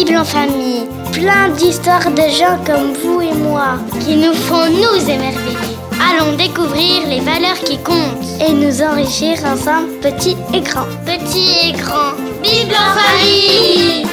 Bible en famille. Plein d'histoires de gens comme vous et moi qui nous font nous émerveiller. Allons découvrir les valeurs qui comptent et nous enrichir ensemble, petits et grands. Petits et grands. Bible en famille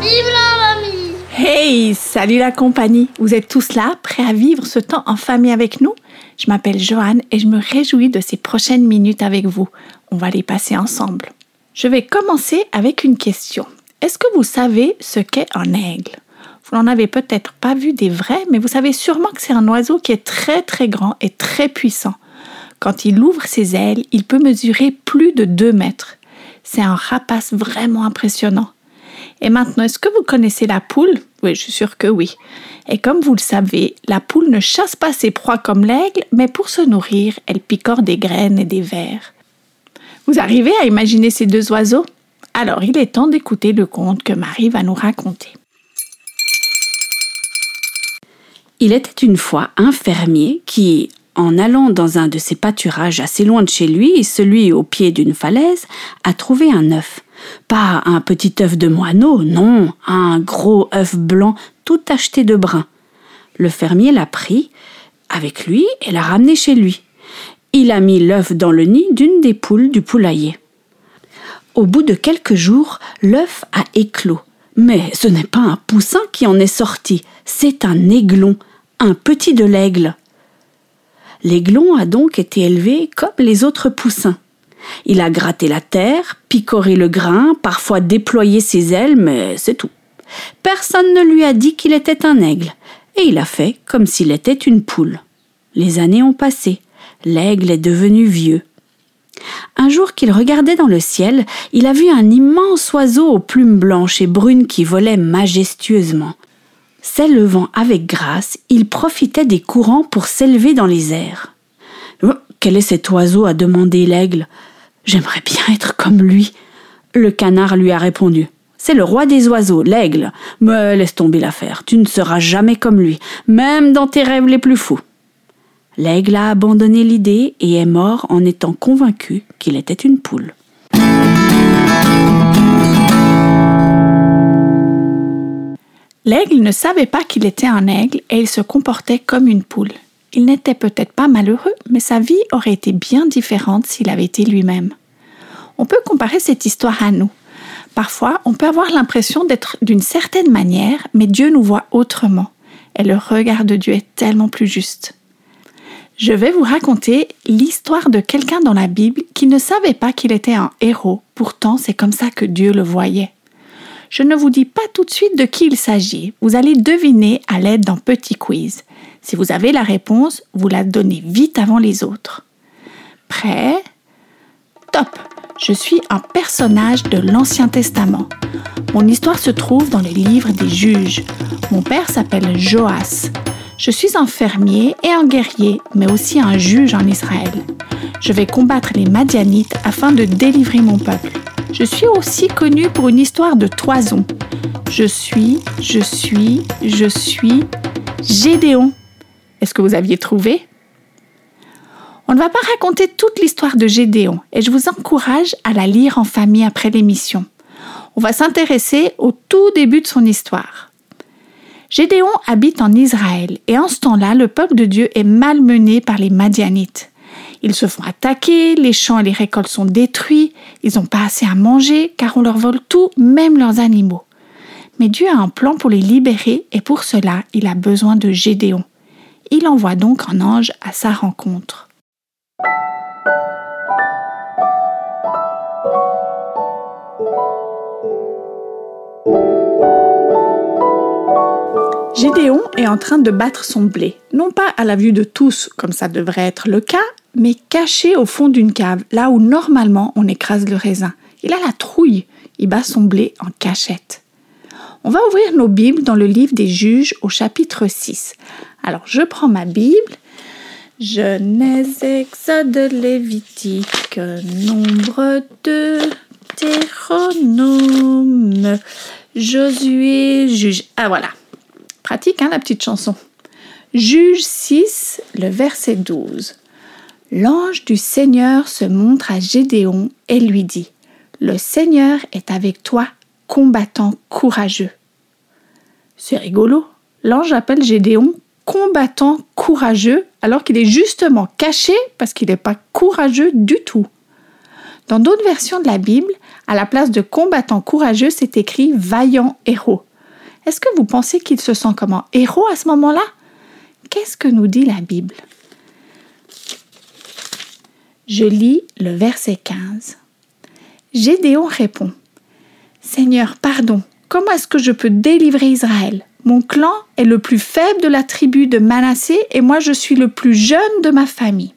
Bible en famille Hey, salut la compagnie. Vous êtes tous là, prêts à vivre ce temps en famille avec nous? Je m'appelle Joanne et je me réjouis de ces prochaines minutes avec vous. On va les passer ensemble. Je vais commencer avec une question. Est-ce que vous savez ce qu'est un aigle? Vous n'en avez peut-être pas vu des vrais, mais vous savez sûrement que c'est un oiseau qui est très très grand et très puissant. Quand il ouvre ses ailes, il peut mesurer plus de 2 mètres. C'est un rapace vraiment impressionnant. Et maintenant, est-ce que vous connaissez la poule? Oui, je suis sûre que oui. Et comme vous le savez, la poule ne chasse pas ses proies comme l'aigle, mais pour se nourrir, elle picore des graines et des vers. Vous arrivez à imaginer ces deux oiseaux? Alors, il est temps d'écouter le conte que Marie va nous raconter. Il était une fois un fermier qui, en allant dans un de ses pâturages assez loin de chez lui, celui au pied d'une falaise, a trouvé un œuf. Pas un petit œuf de moineau, non, un gros œuf blanc tout tacheté de brun. Le fermier l'a pris avec lui et l'a ramené chez lui. Il a mis l'œuf dans le nid d'une des poules du poulailler. Au bout de quelques jours, l'œuf a éclos. Mais ce n'est pas un poussin qui en est sorti, c'est un aiglon, un petit de l'aigle. L'aiglon a donc été élevé comme les autres poussins. Il a gratté la terre, picoré le grain, parfois déployé ses ailes, mais c'est tout. Personne ne lui a dit qu'il était un aigle, et il a fait comme s'il était une poule. Les années ont passé, l'aigle est devenu vieux. Un jour qu'il regardait dans le ciel, il a vu un immense oiseau aux plumes blanches et brunes qui volait majestueusement. S'élevant avec grâce, il profitait des courants pour s'élever dans les airs. Oh, quel est cet oiseau? a demandé l'aigle. J'aimerais bien être comme lui. Le canard lui a répondu. C'est le roi des oiseaux, l'aigle. Mais laisse tomber l'affaire, tu ne seras jamais comme lui, même dans tes rêves les plus fous. L'aigle a abandonné l'idée et est mort en étant convaincu qu'il était une poule. L'aigle ne savait pas qu'il était un aigle et il se comportait comme une poule. Il n'était peut-être pas malheureux, mais sa vie aurait été bien différente s'il avait été lui-même. On peut comparer cette histoire à nous. Parfois, on peut avoir l'impression d'être d'une certaine manière, mais Dieu nous voit autrement. Et le regard de Dieu est tellement plus juste. Je vais vous raconter l'histoire de quelqu'un dans la Bible qui ne savait pas qu'il était un héros, pourtant c'est comme ça que Dieu le voyait. Je ne vous dis pas tout de suite de qui il s'agit, vous allez deviner à l'aide d'un petit quiz. Si vous avez la réponse, vous la donnez vite avant les autres. Prêt? Top Je suis un personnage de l'Ancien Testament. Mon histoire se trouve dans le livre des juges. Mon père s'appelle Joas. Je suis un fermier et un guerrier, mais aussi un juge en Israël. Je vais combattre les Madianites afin de délivrer mon peuple. Je suis aussi connu pour une histoire de toison. Je suis, je suis, je suis Gédéon. Est-ce que vous aviez trouvé? On ne va pas raconter toute l'histoire de Gédéon et je vous encourage à la lire en famille après l'émission. On va s'intéresser au tout début de son histoire. Gédéon habite en Israël et en ce temps-là, le peuple de Dieu est malmené par les Madianites. Ils se font attaquer, les champs et les récoltes sont détruits, ils n'ont pas assez à manger car on leur vole tout, même leurs animaux. Mais Dieu a un plan pour les libérer et pour cela, il a besoin de Gédéon. Il envoie donc un ange à sa rencontre. Gédéon est en train de battre son blé, non pas à la vue de tous, comme ça devrait être le cas, mais caché au fond d'une cave, là où normalement on écrase le raisin. Il a la trouille, il bat son blé en cachette. On va ouvrir nos Bibles dans le livre des juges au chapitre 6. Alors je prends ma Bible, Genèse, Exode, Lévitique, Nombre 2, Théronome, Josué, Juge. Ah voilà, Pratique, hein, la petite chanson. Juge 6, le verset 12. L'ange du Seigneur se montre à Gédéon et lui dit Le Seigneur est avec toi, combattant courageux. C'est rigolo. L'ange appelle Gédéon combattant courageux alors qu'il est justement caché parce qu'il n'est pas courageux du tout. Dans d'autres versions de la Bible, à la place de combattant courageux, c'est écrit vaillant héros. Est-ce que vous pensez qu'il se sent comme un héros à ce moment-là? Qu'est-ce que nous dit la Bible? Je lis le verset 15. Gédéon répond Seigneur, pardon, comment est-ce que je peux délivrer Israël? Mon clan est le plus faible de la tribu de Manassé et moi je suis le plus jeune de ma famille.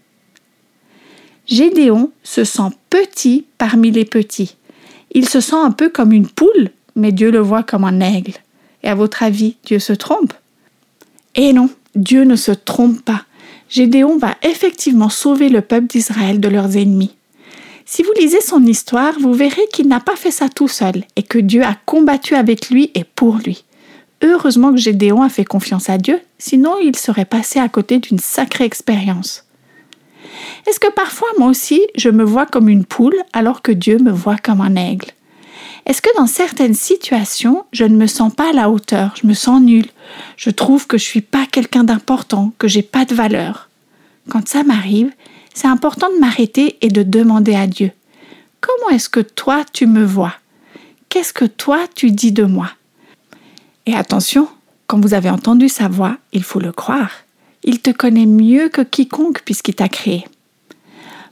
Gédéon se sent petit parmi les petits. Il se sent un peu comme une poule, mais Dieu le voit comme un aigle. Et à votre avis, Dieu se trompe? Eh non, Dieu ne se trompe pas. Gédéon va effectivement sauver le peuple d'Israël de leurs ennemis. Si vous lisez son histoire, vous verrez qu'il n'a pas fait ça tout seul et que Dieu a combattu avec lui et pour lui. Heureusement que Gédéon a fait confiance à Dieu, sinon il serait passé à côté d'une sacrée expérience. Est-ce que parfois moi aussi je me vois comme une poule alors que Dieu me voit comme un aigle? Est-ce que dans certaines situations, je ne me sens pas à la hauteur, je me sens nulle, je trouve que je suis pas quelqu'un d'important, que j'ai pas de valeur? Quand ça m'arrive, c'est important de m'arrêter et de demander à Dieu Comment est-ce que toi tu me vois? Qu'est-ce que toi tu dis de moi? Et attention, quand vous avez entendu sa voix, il faut le croire. Il te connaît mieux que quiconque puisqu'il t'a créé.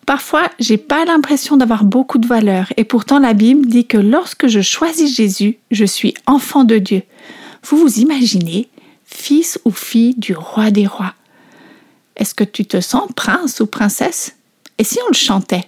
Parfois, j'ai pas l'impression d'avoir beaucoup de valeur et pourtant la Bible dit que lorsque je choisis Jésus, je suis enfant de Dieu. Vous vous imaginez, fils ou fille du roi des rois. Est-ce que tu te sens prince ou princesse? Et si on le chantait?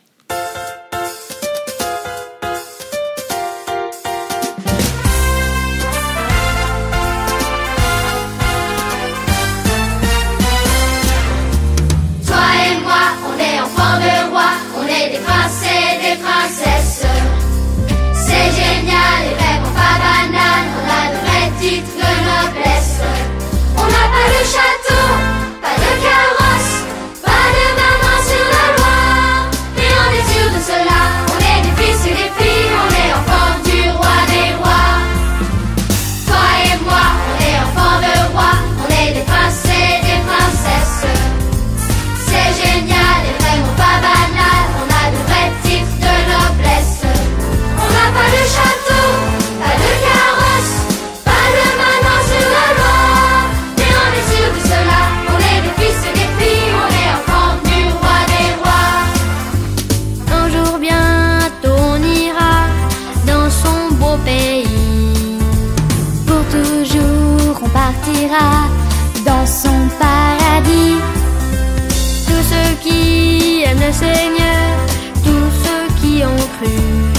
Seigneur, tous ceux qui ont cru,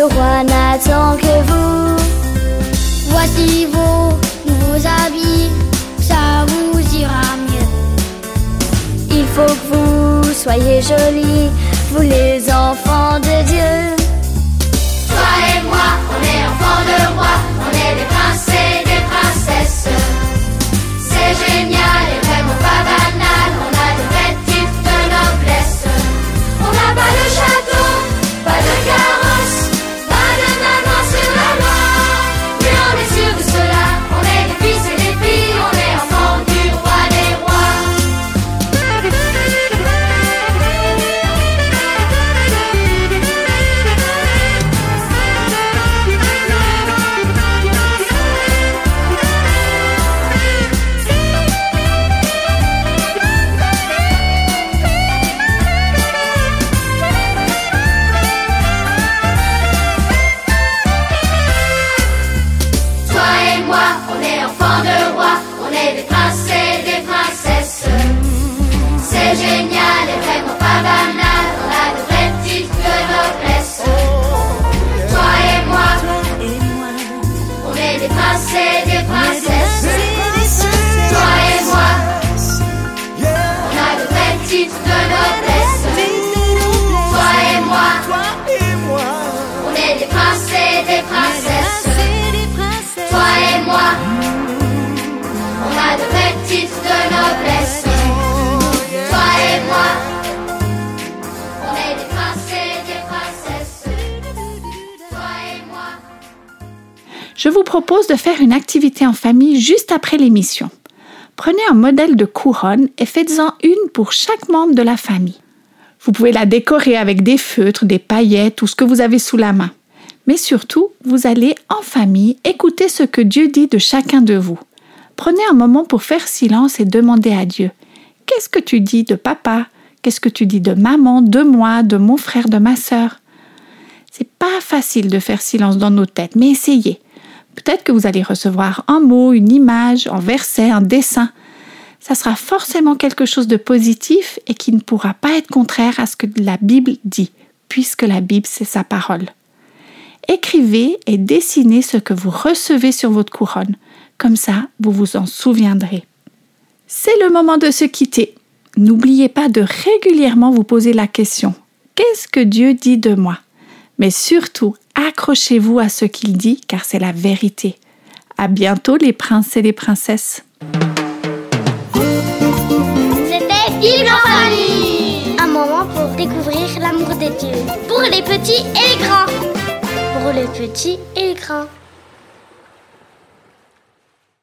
le roi n'attend que vous. Voici vos nouveaux habits, ça vous ira mieux. Il faut que vous soyez jolis, vous les enfants de Dieu. Je vous propose de faire une activité en famille juste après l'émission. Prenez un modèle de couronne et faites-en une pour chaque membre de la famille. Vous pouvez la décorer avec des feutres, des paillettes ou ce que vous avez sous la main. Mais surtout, vous allez en famille écouter ce que Dieu dit de chacun de vous. Prenez un moment pour faire silence et demander à Dieu Qu'est-ce que tu dis de papa? Qu'est-ce que tu dis de maman, de moi, de mon frère, de ma sœur? C'est pas facile de faire silence dans nos têtes, mais essayez. Peut-être que vous allez recevoir un mot, une image, un verset, un dessin. Ça sera forcément quelque chose de positif et qui ne pourra pas être contraire à ce que la Bible dit, puisque la Bible, c'est sa parole. Écrivez et dessinez ce que vous recevez sur votre couronne. Comme ça, vous vous en souviendrez. C'est le moment de se quitter. N'oubliez pas de régulièrement vous poser la question Qu'est-ce que Dieu dit de moi? Mais surtout, accrochez-vous à ce qu'il dit car c'est la vérité. À bientôt les princes et les princesses. C'était Un moment pour découvrir l'amour de Dieu. Pour les petits et les grands. Pour les petits et les grands.